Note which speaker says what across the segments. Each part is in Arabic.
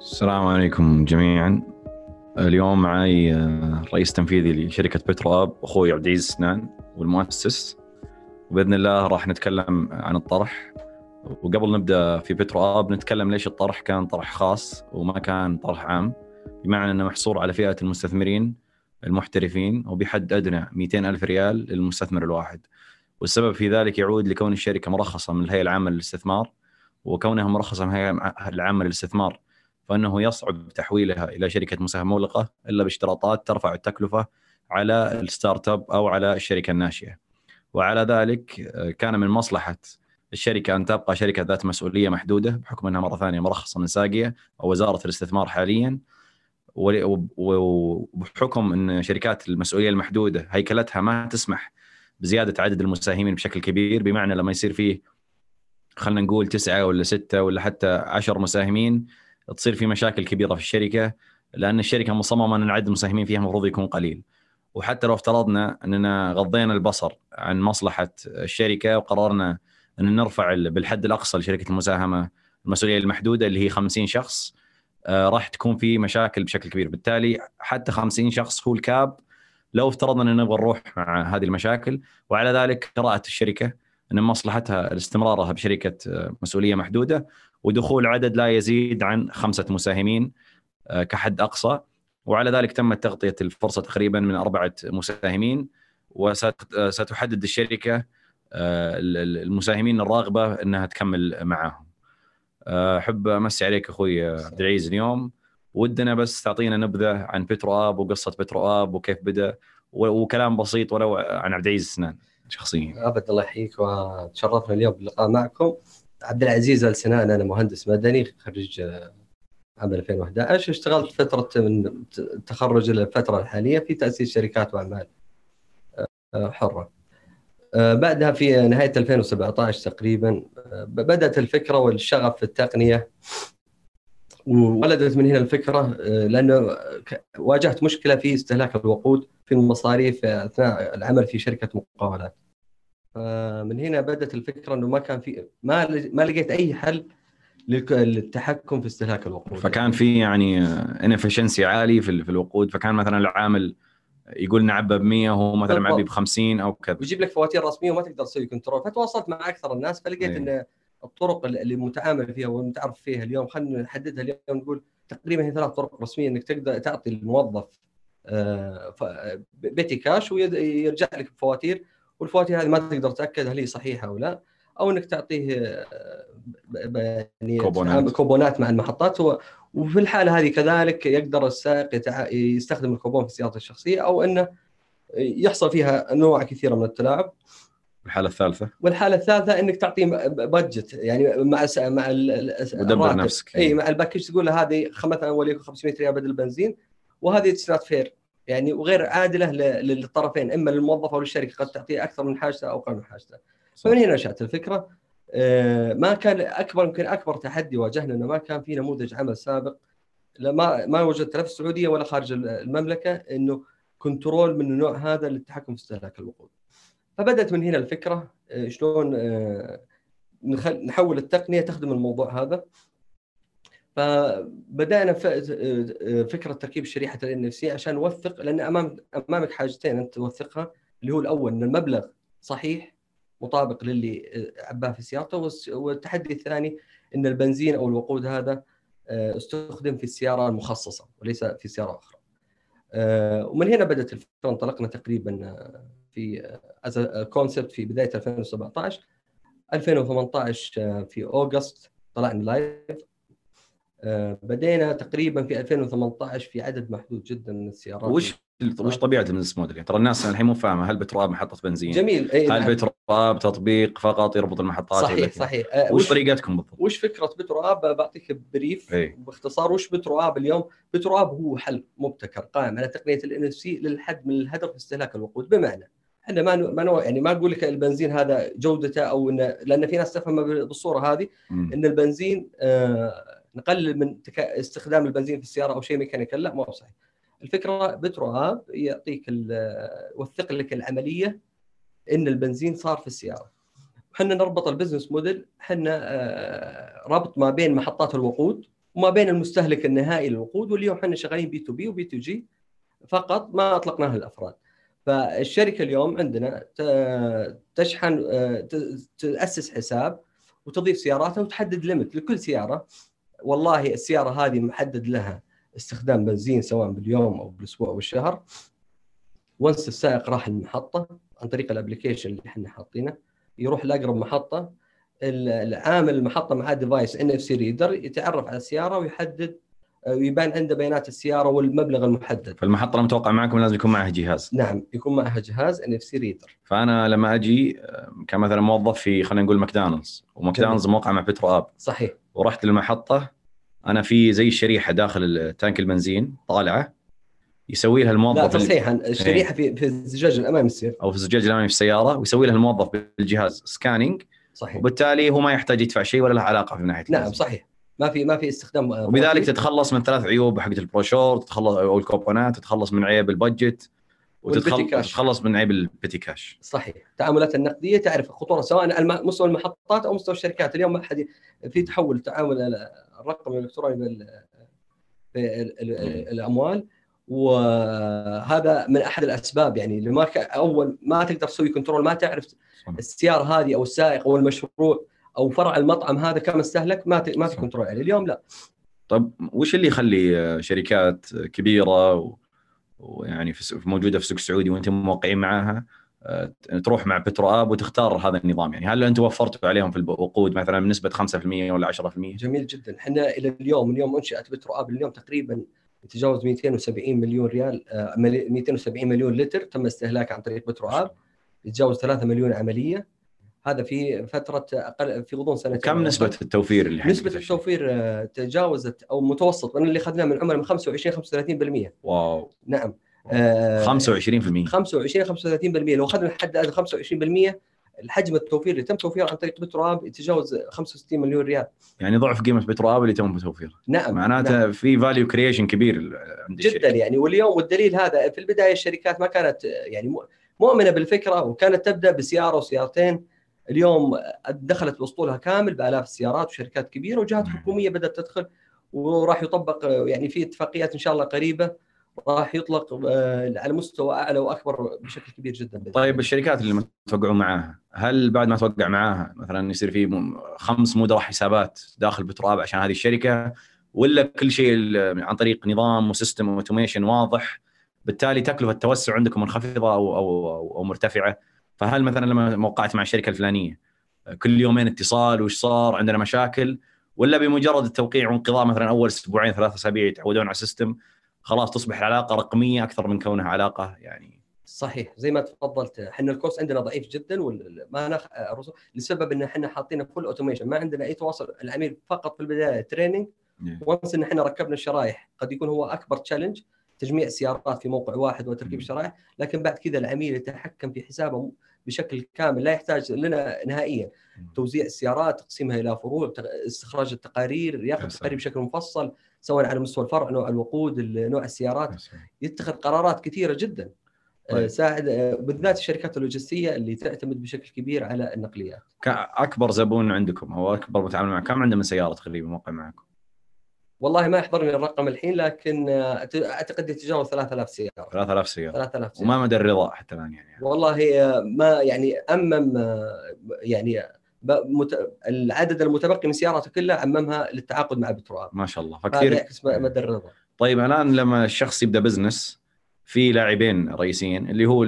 Speaker 1: السلام عليكم جميعا. اليوم معي آه، رئيس تنفيذي لشركة بترو اب أخوي عبد العزيز سنان والمؤسس. وبإذن الله راح نتكلم عن الطرح. وقبل نبدأ في بترو اب نتكلم ليش الطرح كان طرح خاص وما كان طرح عام. بمعنى أنه محصور على فئة المستثمرين المحترفين وبحد أدنى 200 ألف ريال للمستثمر الواحد. والسبب في ذلك يعود لكون الشركة مرخصة من الهيئة العامة للاستثمار وكونها مرخصة من الهيئة العامة للاستثمار فإنه يصعب تحويلها إلى شركة مساهمة مغلقة إلا باشتراطات ترفع التكلفة على الستارت أب أو على الشركة الناشئة. وعلى ذلك آه، كان من مصلحة الشركة أن تبقى شركة ذات مسؤولية محدودة بحكم أنها مرة ثانية مرخصة من ساقية أو وزارة الاستثمار حاليا وبحكم أن شركات المسؤولية المحدودة هيكلتها ما تسمح بزيادة عدد المساهمين بشكل كبير بمعنى لما يصير فيه خلينا نقول تسعة ولا ستة ولا حتى عشر مساهمين تصير في مشاكل كبيرة في الشركة لأن الشركة مصممة أن عدد المساهمين فيها المفروض يكون قليل. وحتى لو افترضنا أننا غضينا البصر عن مصلحة الشركة وقررنا أن نرفع بالحد الأقصى لشركة المساهمة المسؤولية المحدودة اللي هي 50 شخص آه، راح تكون في مشاكل بشكل كبير. بالتالي حتى 50 شخص هو الكاب. لو افترضنا ان نبغى نروح مع هذه المشاكل وعلى ذلك رأت الشركة أن مصلحتها استمرارها بشركة آه، مسؤولية محدودة. ودخول عدد لا يزيد عن خمسة مساهمين آه، كحد أقصى. وعلى ذلك تمت تغطية الفرصة تقريبا من أربعة مساهمين. وستحدد الشركة آه، المساهمين الراغبة إنها تكمل معاهم. أحب أمسي عليك أخوي عبد العزيز اليوم. ودنا بس تعطينا نبذة عن بترو آب وقصة بترو آب وكيف بدأ. وكلام بسيط ولو عن عبد العزيز سنان. شخصيا.
Speaker 2: ابد الله يحييك وتشرفنا اليوم باللقاء معكم. عبد العزيز السنان أنا مهندس مدني خريج آه، عام 2011 اشتغلت فترة من التخرج إلى الفترة الحالية في تأسيس شركات وأعمال آه، حرة. آه، بعدها في نهاية 2017 تقريبا بدأت الفكرة والشغف في التقنية. وولدت من هنا الفكرة لأنه واجهت مشكلة في استهلاك الوقود في المصاريف أثناء العمل في شركة مقاولات. فمن هنا بدأت الفكرة إنه ما كان في ما ما لقيت أي حل للتحكم في استهلاك الوقود.
Speaker 1: فكان في يعني انفشنسي عالي في الوقود فكان مثلا العامل يقول نعبى ب 100 وهو مثلا معبي ب 50 أو كذا.
Speaker 2: ويجيب لك فواتير رسمية وما تقدر تسوي control فتواصلت مع أكثر الناس فلقيت أيه. إن الطرق اللي متعامل فيها والمتعرف فيها اليوم خلينا نحددها اليوم نقول تقريبا هي ثلاث طرق رسمية إنك تقدر تعطي الموظف آه، petty cash ويرجع لك بفواتير والفواتير هذه ما تقدر تتاكد هل هي صحيحة أو لا أو إنك تعطيه آه، يعني كوبونات. كوبونات مع المحطات. وفي الحالة هذه كذلك يقدر السائق يستخدم الكوبون في سيارته الشخصية أو إنه يحصل فيها انواع كثيره من التلاعب.
Speaker 1: الحاله الثالثة؟
Speaker 2: والحالة الثالثة إنك تعطيه budget يعني مع مع
Speaker 1: ودبر نفسك.
Speaker 2: اي مع البادجت تقول له هذه مثلا وليكن 500 ريال بدل البنزين وهذه not fair. يعني وغير عادلة للطرفين إما للموظف أو للشركة قد تعطيه أكثر من حاجته أو أقل من حاجته. فمن هنا نشات الفكرة آه، ما كان أكبر يمكن أكبر تحدي واجهنا إنه ما كان في نموذج عمل سابق ما ما وجدت لا في السعودية ولا خارج المملكة إنه control من النوع هذا للتحكم في استهلاك الوقود. فبدأت من هنا الفكرة آه، شلون آه، نحول التقنية تخدم الموضوع هذا. فبدأنا فكرة تركيب شريحه ال NFC عشان نوثق لأن امام أمامك حاجتين أنت توثقها اللي هو الأول إن المبلغ صحيح مطابق للي عباه في سيارته والتحدي الثاني إن البنزين أو الوقود هذا آه، استخدم في السيارة المخصصة وليس في سيارة أخرى. آه، ومن هنا بدأت الفكرة انطلقنا تقريبا آه، في concept في بداية 2017 2018 في August طلعنا live آه، بدينا تقريبا في 2018 في عدد محدود جدا من السيارات
Speaker 1: وش وش طبيعة ال business model؟ ترى الناس الحين مو فاهمة هل بترو اب محطة بنزين؟
Speaker 2: جميل
Speaker 1: أي هل نعم. بترو اب تطبيق فقط يربط المحطات
Speaker 2: صحيح صحيح
Speaker 1: أه وش طريقتكم بالضبط؟
Speaker 2: وش فكرة بترو اب بعطيك brief أي. باختصار وش بترو اب اليوم؟ بترو اب هو حل مبتكر قائم على تقنية ال NFC للحد من الهدر في استهلاك الوقود بمعنى إحنا ما ما يعني ما أقول لك البنزين هذا جودته أو انه لأن في ناس تفهم بالصورة هذه. إن البنزين آه نقلل من استخدام البنزين في السيارة أو شيء mechanical لا ما هو صحيح الفكرة بترو اب يعطيك يوثق لك العملية إن البنزين صار في السيارة. إحنا نربط ال business model إحنا آه، ربط ما بين محطات الوقود وما بين المستهلك النهائي للوقود واليوم إحنا شغالين بي تو بي وبي تو جي فقط ما أطلقناها للافراد فالشركة اليوم عندنا تشحن تأسس حساب وتضيف سياراتها وتحدد limit لكل سيارة والله السيارة هذه محدد لها استخدام بنزين سواء باليوم أو بالأسبوع أو بالشهر. once السائق راح المحطة عن طريق ال application اللي إحنا حاطينه. يروح لأقرب محطة. العامل المحطة معاه device NFC reader يتعرف على السيارة ويحدد ويبان عنده بيانات السيارة والمبلغ المحدد.
Speaker 1: فالمحطة لما توقع معكم لازم يكون معها جهاز.
Speaker 2: نعم يكون معها جهاز NFC reader
Speaker 1: فأنا لما أجي كمثلا موظف في خلينا نقول ماكدونالدز وماكدونالدز موقع مع بترو اب
Speaker 2: صحيح.
Speaker 1: ورحت للمحطه أنا في زي الشريحه داخل tank البنزين طالعة يسوي لها الموظف
Speaker 2: لا تصحيحا الشريحة في في الزجاج الأمامي السير
Speaker 1: أو في الزجاج الأمامي في السيارة ويسوي لها الموظف بالجهاز scanning
Speaker 2: صحيح.
Speaker 1: وبالتالي هو ما يحتاج يدفع شيء ولا له علاقة في ناحيه
Speaker 2: نعم صحيح. ما في ما في استخدام
Speaker 1: وبذلك تتخلص من ثلاث عيوب حقت البروشور تتخلص أو الكوبونات تتخلص من عيب ال budget. وتتخلص من عيب ال petty cash.
Speaker 2: صحيح. التعاملات النقدية تعرف الخطوره سواء على مستوى المحطات أو مستوى الشركات. اليوم ما حد في تحول التعامل الرقم الإلكتروني الأموال. وهذا من أحد الأسباب يعني اللي ما أول ما تقدر تسوي control ما تعرف السيارة هذه أو السائق أو المشروع أو فرع المطعم هذا كم استهلك ما ما في control عليه اليوم لا.
Speaker 1: طيب وش اللي يخلي شركات كبيرة ويعني في موجودة في السوق السعودي وأنتم موقعين معاها آه، تروح مع بترو اب وتختار هذا النظام. يعني هل أنتم وفرتوا عليهم في الوقود مثلا بنسبة 5% ولا 10%؟
Speaker 2: جميل جدا. إحنا إلى اليوم من يوم أنشأت بترو اب اليوم تقريبا يتجاوز 270 مليون ريال 270 آه، مليون لتر تم استهلاكه عن طريق بترو اب يتجاوز 3 مليون عملية. هذا في فترة أقل في غضون سنتين
Speaker 1: كم نسبة التوفير اللي
Speaker 2: نسبة التوفير آه، تجاوزت أو متوسط من اللي أخذناه من عملاء من 25 35%
Speaker 1: wow.
Speaker 2: نعم.
Speaker 1: 25% 25
Speaker 2: 35% لو أخذنا حد ادنى 25% الحجم التوفير اللي تم توفيره عن طريق بترو اب يتجاوز 65 مليون ريال.
Speaker 1: يعني ضعف قيمة بترو اب اللي تم توفيره.
Speaker 2: نعم
Speaker 1: معناته
Speaker 2: نعم.
Speaker 1: في value creation كبير
Speaker 2: عند جدا الشركة. يعني. واليوم والدليل هذا في البداية الشركات ما كانت يعني مؤمنة بالفكرة وكانت تبدأ بسيارة وسيارتين. اليوم دخلت باسطولها كامل بآلاف السيارات وشركات كبيرة وجهات حكومية بدأت تدخل وراح يطبق يعني في اتفاقيات إن شاء الله قريبة راح يطلق آه، على مستوى أعلى وأكبر بشكل كبير جدا
Speaker 1: طيب الشركات اللي توقعون معاها هل بعد ما توقع معاها مثلا يصير في خمس مدراء حسابات داخل بترو اب عشان هذه الشركة ولا كل شيء عن طريق نظام و system automation واضح بالتالي تكلفة التوسع عندكم منخفضة أو أو أو مرتفعة؟ فهل مثلا لما وقعت مع الشركة الفلانية كل يومين اتصال وش صار عندنا مشاكل ولا بمجرد التوقيع وانقضاء مثلا أول أسبوعين ثلاث أسابيع يتعودون على ال system خلاص تصبح العلاقة رقمية أكثر من كونها علاقة يعني؟
Speaker 2: صحيح زي ما تفضلت إحنا الكورس عندنا ضعيف جدا وما نخ... لسبب إن إحنا حاطينه full automation ما عندنا أي تواصل. العميل فقط في البداية training و once إن إحنا ركبنا الشرائح قد يكون هو أكبر challenge تجميع السيارات في موقع واحد وتركيب الشرائح لكن بعد كذا العميل يتحكم في حسابه بشكل كامل لا يحتاج لنا نهائيا. توزيع السيارات تقسيمها إلى فروع استخراج التقارير ياخذ تقارير بشكل مفصل سواء على مستوى الفرع نوع الوقود نوع السيارات. يتخذ قرارات كثيرة جدا. آه، طيب. ساعد آه، بالذات الشركات اللوجستية اللي تعتمد بشكل كبير على النقليات.
Speaker 1: أكبر زبون عندكم أو أكبر متعامل معك. كم عنده من سيارة تقريبا موقع معكم؟
Speaker 2: والله ما يحضرني الرقم الحين لكن آه، أعتقد يتجاوز 3000 سيارة.
Speaker 1: 3000 سيارة.
Speaker 2: 3000
Speaker 1: سيارة. وما مدى الرضا حتى الآن يعني.
Speaker 2: والله ما يعني أمم يعني العدد المتبقي من سيارته كلها عممها للتعاقد مع بترو اب.
Speaker 1: ما شاء الله. فكثير
Speaker 2: يعكس مدى الرضا.
Speaker 1: طيب الآن لما الشخص يبدأ business في لاعبين رئيسيين اللي هو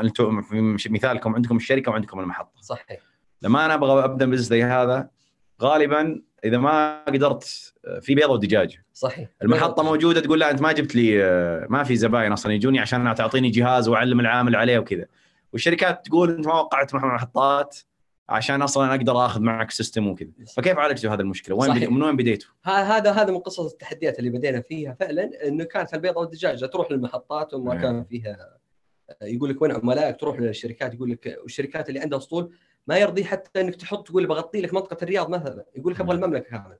Speaker 1: أنتم في مثالكم عندكم الشركة وعندكم المحطة.
Speaker 2: صحيح.
Speaker 1: لما أنا أبغى أبدأ business زي هذا غالبا إذا ما قدرت في بيضة ودجاجه
Speaker 2: صحيح.
Speaker 1: المحطة موجودة تقول لا أنت ما جبت لي ما في زباين أصلا يجوني عشان تعطيني جهاز وأعلم العامل عليه وكذا. والشركات تقول أنت ما وقعت مع محطات عشان أصلا أقدر آخذ معك سيستم وكذا. فكيف عالجتوا هذه المشكلة؟ وين بدي... من وين بديتوا؟
Speaker 2: هذا هذا من قصص التحديات اللي بدينا فيها فعلا إنه كانت البيضة والدجاجة تروح للمحطات وما نعم. كان فيها يقول لك وين عملائك؟ تروح للشركات يقول لك والشركات اللي عندها اسطول ما يرضي حتى إنك تحط تقول بغطي لك منطقة الرياض مثلا يقول لك أبغى نعم. المملكة كامله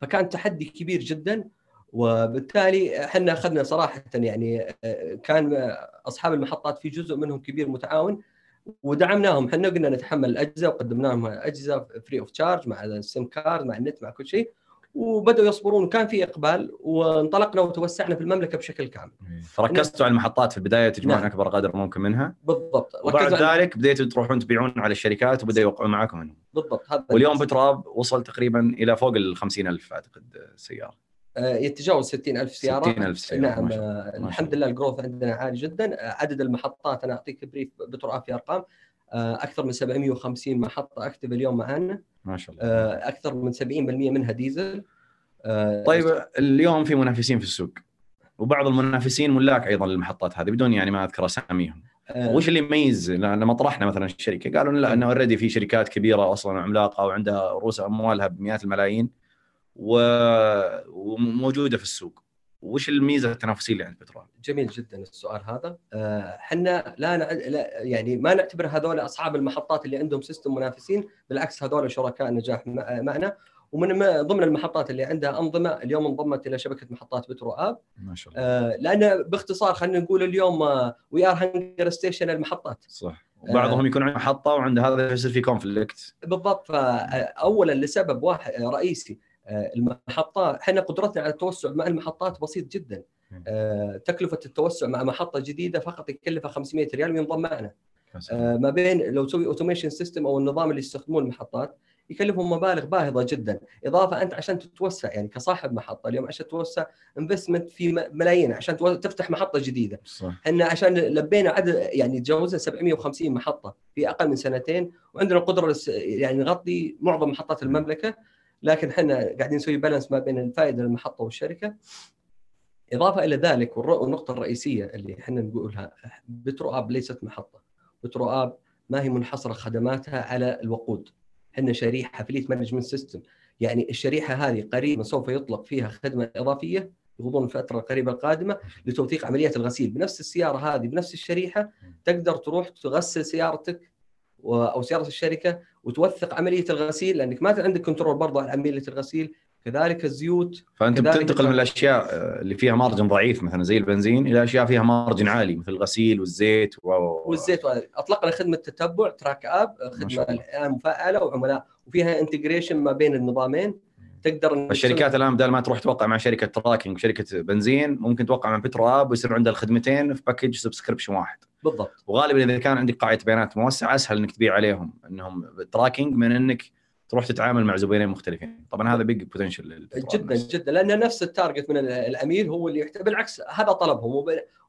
Speaker 2: فكان تحدي كبير جدا وبالتالي إحنا أخذنا صراحة يعني كان أصحاب المحطات في جزء منهم كبير متعاون ودعمناهم. إحنا قلنا نتحمل الأجهزة وقدمنا لهم أجهزة free of charge مع ال SIM card مع النت مع كل شيء. وبدأوا يصبرون وكان في إقبال وانطلقنا وتوسعنا في المملكة بشكل كامل.
Speaker 1: فركزتوا على المحطات في البداية تجمعون
Speaker 2: نعم.
Speaker 1: أكبر قدر ممكن منها.
Speaker 2: بالضبط.
Speaker 1: وبعد ذلك بديتوا تروحون تبيعون على الشركات وبدأوا يوقعون معاكم منهم.
Speaker 2: بالضبط. هذا
Speaker 1: واليوم بترو اب وصل تقريبا إلى فوق ال 50000 أعتقد سيارة.
Speaker 2: آه، يتجاوز 60000 سيارة.
Speaker 1: 60000 سيارة.
Speaker 2: نعم
Speaker 1: ما شاء الله.
Speaker 2: آه،
Speaker 1: ما
Speaker 2: الحمد لله ال growth عندنا عالي جدا. آه، عدد المحطات أنا أعطيك brief بترو اب في أرقام. آه، أكثر من 750 محطة active اليوم معنا
Speaker 1: ما شاء الله.
Speaker 2: آه، أكثر من 70% منها ديزل. آه،
Speaker 1: طيب اليوم في منافسين في السوق وبعض المنافسين ملاك أيضا للمحطات هذه بدون يعني ما أذكر أساميهم.
Speaker 2: آه،
Speaker 1: وش اللي يميز؟ لما طرحنا مثلا الشركة قالوا لا إنه already في شركات كبيرة أصلا عملاقة وعندها رؤوس أموالها بمئات الملايين. وموجودة في السوق. وش الميزة التنافسية اللي عند بترو اب؟
Speaker 2: جميل جدا السؤال هذا. آه، إحنا لا, نع... لا يعني ما نعتبر هذول أصحاب المحطات اللي عندهم system منافسين بالعكس هذول شركاء نجاح مع- معنا. ومن ضمن المحطات اللي عندها أنظمة اليوم انضمت إلى شبكة محطات بترو آب.
Speaker 1: ما شاء الله.
Speaker 2: آه، لأن باختصار خلينا نقول اليوم we are هنقرستيشن المحطات.
Speaker 1: صح. وبعضهم يكون عنده محطة وعنده هذا يصير في conflict
Speaker 2: بالضبط. فاولا لسبب واحد رئيسي آه، المحطات إحنا قدرتنا على التوسع مع المحطات بسيط جدا. آه، تكلفة التوسع مع محطة جديدة فقط يكلفها 500 ريال وينضم معنا. آه، ما بين لو تسوي automation system أو النظام اللي يستخدمون المحطات يكلفهم مبالغ باهظة جدا، إضافة أنت عشان تتوسع يعني كصاحب محطة اليوم عشان تتوسع investment في ملايين عشان تفتح محطة جديدة،
Speaker 1: صح.
Speaker 2: إحنا عشان لبينا عدد يعني تجاوزنا 750 محطة في أقل من سنتين وعندنا القدره يعني نغطي معظم محطات المملكة. لكن إحنا قاعدين نسوي balance ما بين الفائدة للمحطه والشركة. إضافة إلى ذلك والنقطة الرئيسية اللي إحنا نقولها بترو اب ليست محطة. بترو اب ما هي منحصرة خدماتها على الوقود. إحنا شريحة fleet management system يعني الشريحة هذه قريبا سوف يطلق فيها خدمة إضافية يغضون الفترة القريبة القادمة لتوثيق عمليات الغسيل. بنفس السيارة هذه بنفس الشريحة تقدر تروح تغسل سيارتك أو سيارة الشركة وتوثق عملية الغسيل لأنك ما عندك control برضه على عملية الغسيل. كذلك الزيوت
Speaker 1: فأنت
Speaker 2: كذلك
Speaker 1: بتنتقل من الأشياء آه، اللي فيها margin ضعيف مثلا زي البنزين إلى أشياء فيها margin عالي مثل الغسيل والزيت و...
Speaker 2: والزيت اطلقنا خدمة تتبع Track
Speaker 1: App خدمة.
Speaker 2: الآن مفعلة وعملاء. وفيها integration ما بين النظامين. تقدر إنك
Speaker 1: فالشركات الآن بدل ما تروح توقع مع شركة tracking شركة بنزين ممكن توقع مع بترو اب ويصير عندها الخدمتين في package subscription واحد.
Speaker 2: بالضبط.
Speaker 1: وغالبا إذا كان عندك قاعدة بيانات موسعة أسهل إنك تبيع عليهم إنهم tracking من إنك تروح تتعامل مع زبونين مختلفين. طبعا هذا big potential
Speaker 2: جدا جدا. لأن نفس ال target من ال- العميل هو اللي يحتاج بالعكس هذا طلبهم.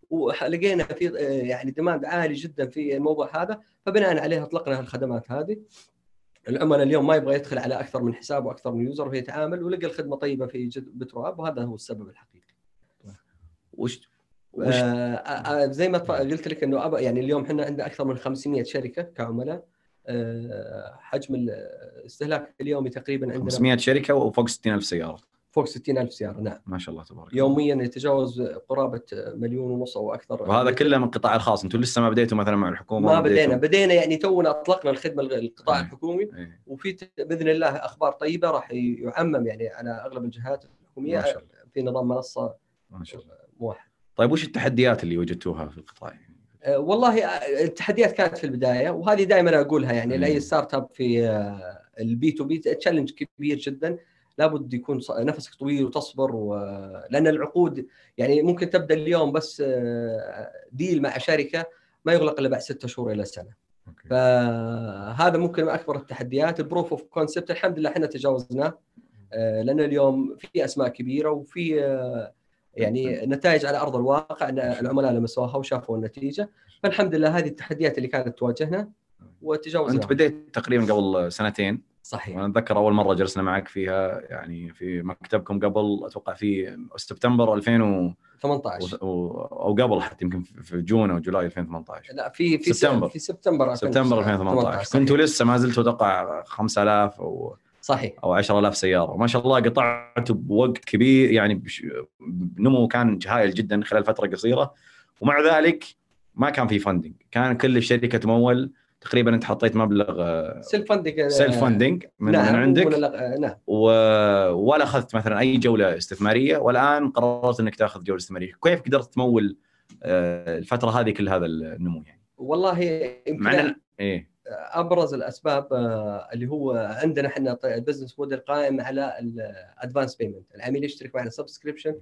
Speaker 2: ولقينا في آه، يعني demand عالي جدا في الموضوع هذا فبناء عليه اطلقنا الخدمات هذه. العملاء اليوم ما يبغى يدخل على أكثر من حساب وأكثر من user فيتعامل ولقى الخدمة طيبة في جد بترو اب وهذا هو السبب الحقيقي.
Speaker 1: وش وش
Speaker 2: آه آه زي ما ف- قلت لك إنه يعني اليوم إحنا عندنا أكثر من 500 شركة كعملاء. آه حجم الاستهلاك اليومي تقريبا عندنا
Speaker 1: 500 شركة وفوق 60000 سيارة.
Speaker 2: فوق 60000 سيارة نعم.
Speaker 1: ما شاء الله تبارك
Speaker 2: يوميا يتجاوز قرابة مليون ونص أو أكثر.
Speaker 1: وهذا كله من القطاع الخاص. أنتم لسه ما بديتوا مثلا مع الحكومة؟
Speaker 2: ما بدينا. بدينا يعني تونا أطلقنا الخدمة القطاع
Speaker 1: آه.
Speaker 2: الحكومي.
Speaker 1: إيه،
Speaker 2: وفي بإذن الله أخبار طيبة راح يعمم يعني على أغلب الجهات
Speaker 1: الحكومية
Speaker 2: في نظام منصة
Speaker 1: ما شاء الله.
Speaker 2: موحد.
Speaker 1: طيب وش التحديات اللي وجدتوها في القطاع؟
Speaker 2: أه، والله أه، التحديات كانت في البداية وهذه دائما أقولها يعني. لأي startup في أه، ال B2B challenge كبير جدا لابد يكون نفسك طويل وتصبر و... لأن العقود يعني ممكن تبدأ اليوم بس أه، deal مع شركة ما يغلق إلا بعد ستة شهور إلى سنة
Speaker 1: أوكي.
Speaker 2: فهذا ممكن من أكبر التحديات ال proof of concept الحمد لله إحنا تجاوزناه أه، لأن اليوم في أسماء كبيرة وفي أه، يعني نتائج على أرض الواقع أن العملاء لمسوها وشافوا النتيجة فالحمد لله هذه التحديات اللي كانت تواجهنا وتجاوزنا
Speaker 1: أنت بديت تقريبا قبل سنتين.
Speaker 2: صحيح.
Speaker 1: وأنا أتذكر أول مرة جلسنا معك فيها يعني في مكتبكم قبل أتوقع في سبتمبر 2000 و...
Speaker 2: 18
Speaker 1: و... أو قبل حتى يمكن في جون أو جولاي 2018
Speaker 2: لا في في
Speaker 1: سبتمبر.
Speaker 2: في سبتمبر
Speaker 1: سبتمبر 2018 كنتوا لسه ما زلتوا أتوقع 5000 أو
Speaker 2: صحيح.
Speaker 1: أو 10000 سيارة. ما شاء الله قطعتوا بوقت كبير يعني. نمو كان هائل جدا خلال فترة قصيرة. ومع ذلك ما كان في funding كان كل الشركة تمول. تقريبا أنت حطيت مبلغ
Speaker 2: self funding
Speaker 1: self funding من,
Speaker 2: نعم
Speaker 1: من عندك.
Speaker 2: ولا- نعم.
Speaker 1: و... ولا أخذت مثلا أي جولة استثمارية. والآن قررت إنك تأخذ جولة استثمارية، كيف قدرت تمول آه، الفترة هذه كل هذا النمو يعني؟
Speaker 2: والله يمكن
Speaker 1: مع إيه.
Speaker 2: أبرز الأسباب آه، اللي هو عندنا إحنا ال business model قائم على ال advance payment العميل يشترك معنا subscription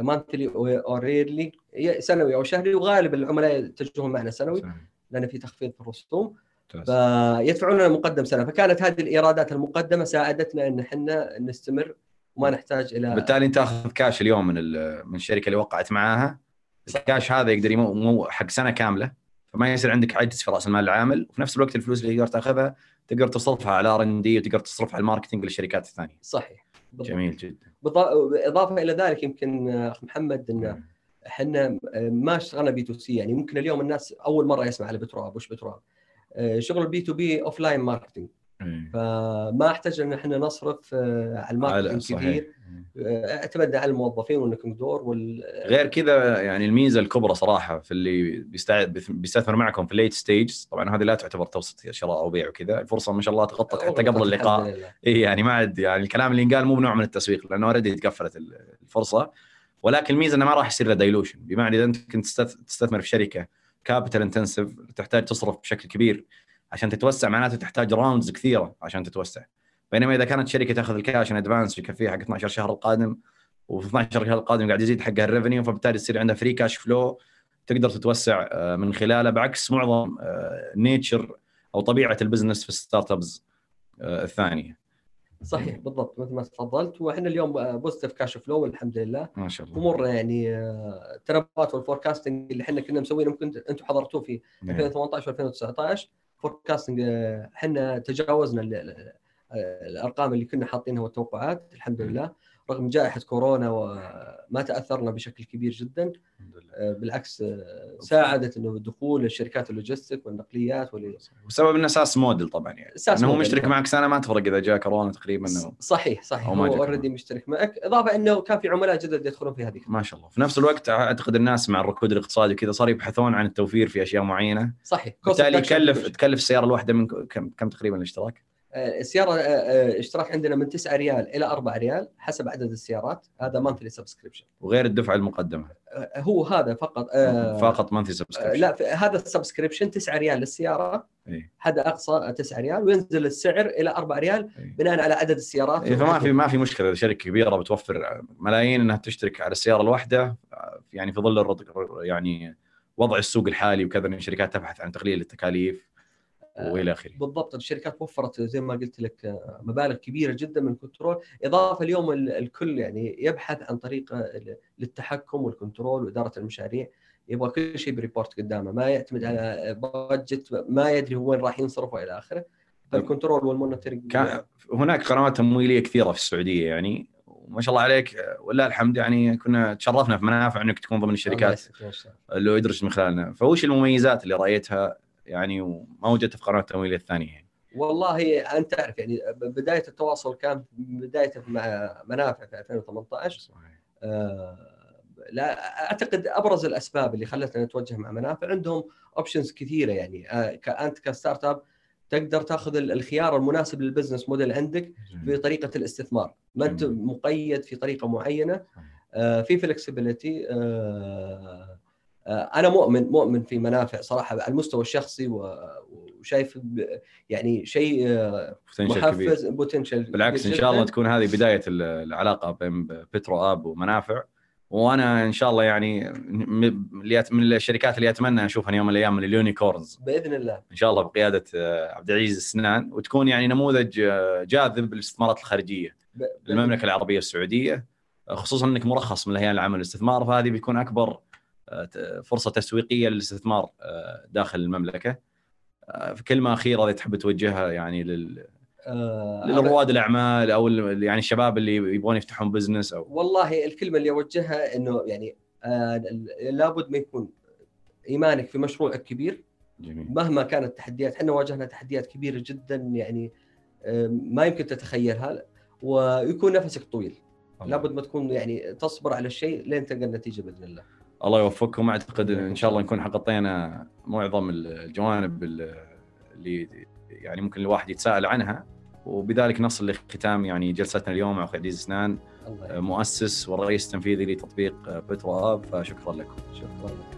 Speaker 2: monthly أو yearly سنوي أو شهري وغالبا العملاء يتجهون معنا سنوي لأن في تخفيض في الرسوم. فيدفعون لنا مقدم سنة. فكانت هذه الإيرادات المقدمة ساعدتنا إن إحنا نستمر وما نحتاج إلى
Speaker 1: بالتالي أنت تأخذ كاش اليوم من من الشركة اللي وقعت معاها. الكاش هذا يقدر يمول حق سنة كاملة. فما يصير عندك عجز في رأس المال العامل وفي نفس الوقت الفلوس اللي تقدر تاخذها تقدر تصرفها على R&D وتقدر تصرفها على ال marketing للشركات الثانية.
Speaker 2: صحيح.
Speaker 1: بالضبط. جميل جدا.
Speaker 2: بالاضافه إلى ذلك يمكن أخ محمد إن إحنا ما اشتغلنا B2C يعني ممكن اليوم الناس أول مرة يسمع على بترو اب وش بترو اب. شغل ال B2B offline marketing فما أحتاج أن إحنا نصرف آه، على ال marketing كثير اعتمدنا على الموظفين وال knocking door وال
Speaker 1: غير كذا يعني الميزة الكبرى صراحة في اللي بيستثمر معكم في ال late stage طبعا هذه لا تعتبر توسط شراء أو بيع وكذا. الفرصة ما شاء الله تغطت حتى قبل اللقاء. اي يعني ما عاد يعني الكلام اللي ينقال مو بنوع من التسويق لأنه already تقفلت الفرصة. ولكن الميزة إنه ما راح يصير له dilution بمعنى إذا أنت كنت تستثمر في شركة capital intensive تحتاج تصرف بشكل كبير. عشان تتوسع معناته تحتاج rounds كثيرة عشان تتوسع. بينما إذا كانت شركة تأخذ ال cash in advance يكفيها حق 12 شهر القادم وفي 12 شهر القادم قاعد يزيد حقها ال revenue فبالتالي يصير عندها free cash flow تقدر تتوسع آه، من خلاله بعكس معظم nature آه، أو طبيعة ال business في ال startups آه، الثانية.
Speaker 2: صحيح بالضبط مثل ما تفضلت. وإحنا اليوم positive cash flow والحمد لله
Speaker 1: ما شاء الله.
Speaker 2: امور يعني التنبؤات وال forecasting اللي إحنا كنا مسوينه ممكن أنتم حضرتوه في 2018 و2019 forecasting إحنا تجاوزنا الأرقام اللي كنا حاطينها والتوقعات الحمد لله. رغم جائحة كورونا وما تأثرنا بشكل كبير جدا آه، بالعكس آه، ساعدت إنه دخول الشركات ال logistic والنقليات واللي
Speaker 1: وسبب إنه أساس موديل طبعا يعني. أساس انه هو مشترك معك سنة ما تفرق إذا جاء كورونا تقريبا
Speaker 2: صحيح صحيح. هو already مشترك معك. إضافة إنه كان في عملاء جدد يدخلون في هذه
Speaker 1: ما شاء الله. في نفس الوقت أعتقد الناس مع الركود الاقتصادي وكذا صار يبحثون عن التوفير في أشياء معينة.
Speaker 2: صحيح.
Speaker 1: بالتالي يكلف تكلف السيارة الواحدة من كم كم تقريبا الاشتراك؟
Speaker 2: السيارة آه، آه، اشتراك عندنا من 9 ريال إلى 4 ريال حسب عدد السيارات. هذا monthly subscription
Speaker 1: وغير الدفعه المقدمه
Speaker 2: آه، هو هذا فقط
Speaker 1: فقط monthly subscription
Speaker 2: لا هذا ال subscription 9 ريال للسيارة.
Speaker 1: إيه؟
Speaker 2: حد أقصى 9 ريال وينزل السعر إلى 4 ريال إيه؟ بناء على عدد السيارات.
Speaker 1: إيه فما في ما في مشكلة. إذا شركة كبيرة بتوفر ملايين إنها تشترك على السيارة الواحدة يعني في ظل يعني وضع السوق الحالي وكذا إن الشركات تبحث عن تقليل التكاليف وإلى آخره.
Speaker 2: بالضبط الشركات وفرت زي ما قلت لك آه، مبالغ كبيرة جدا من ال control. إضافة اليوم الكل يعني يبحث عن طريقة للتحكم وال control وإدارة المشاريع. يبغى كل شيء ب report قدامه ما يعتمد على budget ما يدري هو وين راح ينصرف وإلى آخره. فال control وال monitoring
Speaker 1: كان هناك قنوات تمويلية كثيرة في السعودية يعني وما شاء الله عليك ولله الحمد يعني كنا تشرفنا في منافع إنك تكون ضمن الشركات اللي يدرج من خلالنا. فوش المميزات اللي رأيتها يعني وما وجدت في قنوات التمويليه الثانية يعني.
Speaker 2: والله أنت تعرف يعني بداية التواصل كان بداية مع منافع في 2018 صحيح. آه لا أعتقد أبرز الأسباب اللي خلتنا نتوجه مع منافع عندهم options كثيرة يعني. آه أنت ك startup تقدر تأخذ الخيار المناسب لل business model عندك في طريقة الاستثمار. ما أنت مقيد في طريقة معينة. آه في flexibility أنا مؤمن مؤمن في منافع صراحة على المستوى الشخصي وشايف يعني شيء آه، محفز potential
Speaker 1: بالعكس إن شاء الله تكون هذه بداية العلاقة بين بترو آب ومنافع. وأنا إن شاء الله يعني من الشركات اللي أتمنى أشوفها يوم من الأيام ال unicorns.
Speaker 2: بإذن الله.
Speaker 1: إن شاء الله بقيادة آه، عبد العزيز السنان. وتكون يعني نموذج جاذب للاستثمارات الخارجية. للمملكة العربية السعودية. خصوصا إنك مرخص من الهيئه العامه للاستثمار فهذه بيكون أكبر فرصة تسويقية للاستثمار آه، داخل المملكة. آه، في كلمة أخيرة إذا تحب توجهها يعني لل آه لرواد الأعمال أو يعني الشباب اللي يبغون يفتحون بزنس أو
Speaker 2: والله الكلمة اللي أوجهها إنه يعني آه لابد ما يكون إيمانك في مشروعك كبير. جميل. مهما كانت التحديات إحنا واجهنا تحديات كبيرة جدا يعني آه ما يمكن تتخيلها. ويكون نفسك طويل. الله. لابد ما تكون يعني تصبر على الشيء لين تلقى النتيجة بإذن الله.
Speaker 1: الله يوفقكم. أعتقد إن شاء الله نكون حغطينا معظم الجوانب اللي يعني ممكن الواحد يتساءل عنها. وبذلك نصل لختام يعني جلستنا اليوم مع أخوي عزيز سنان مؤسس والرئيس التنفيذي لتطبيق بترو اب فشكرا لكم.
Speaker 2: شكرا لك.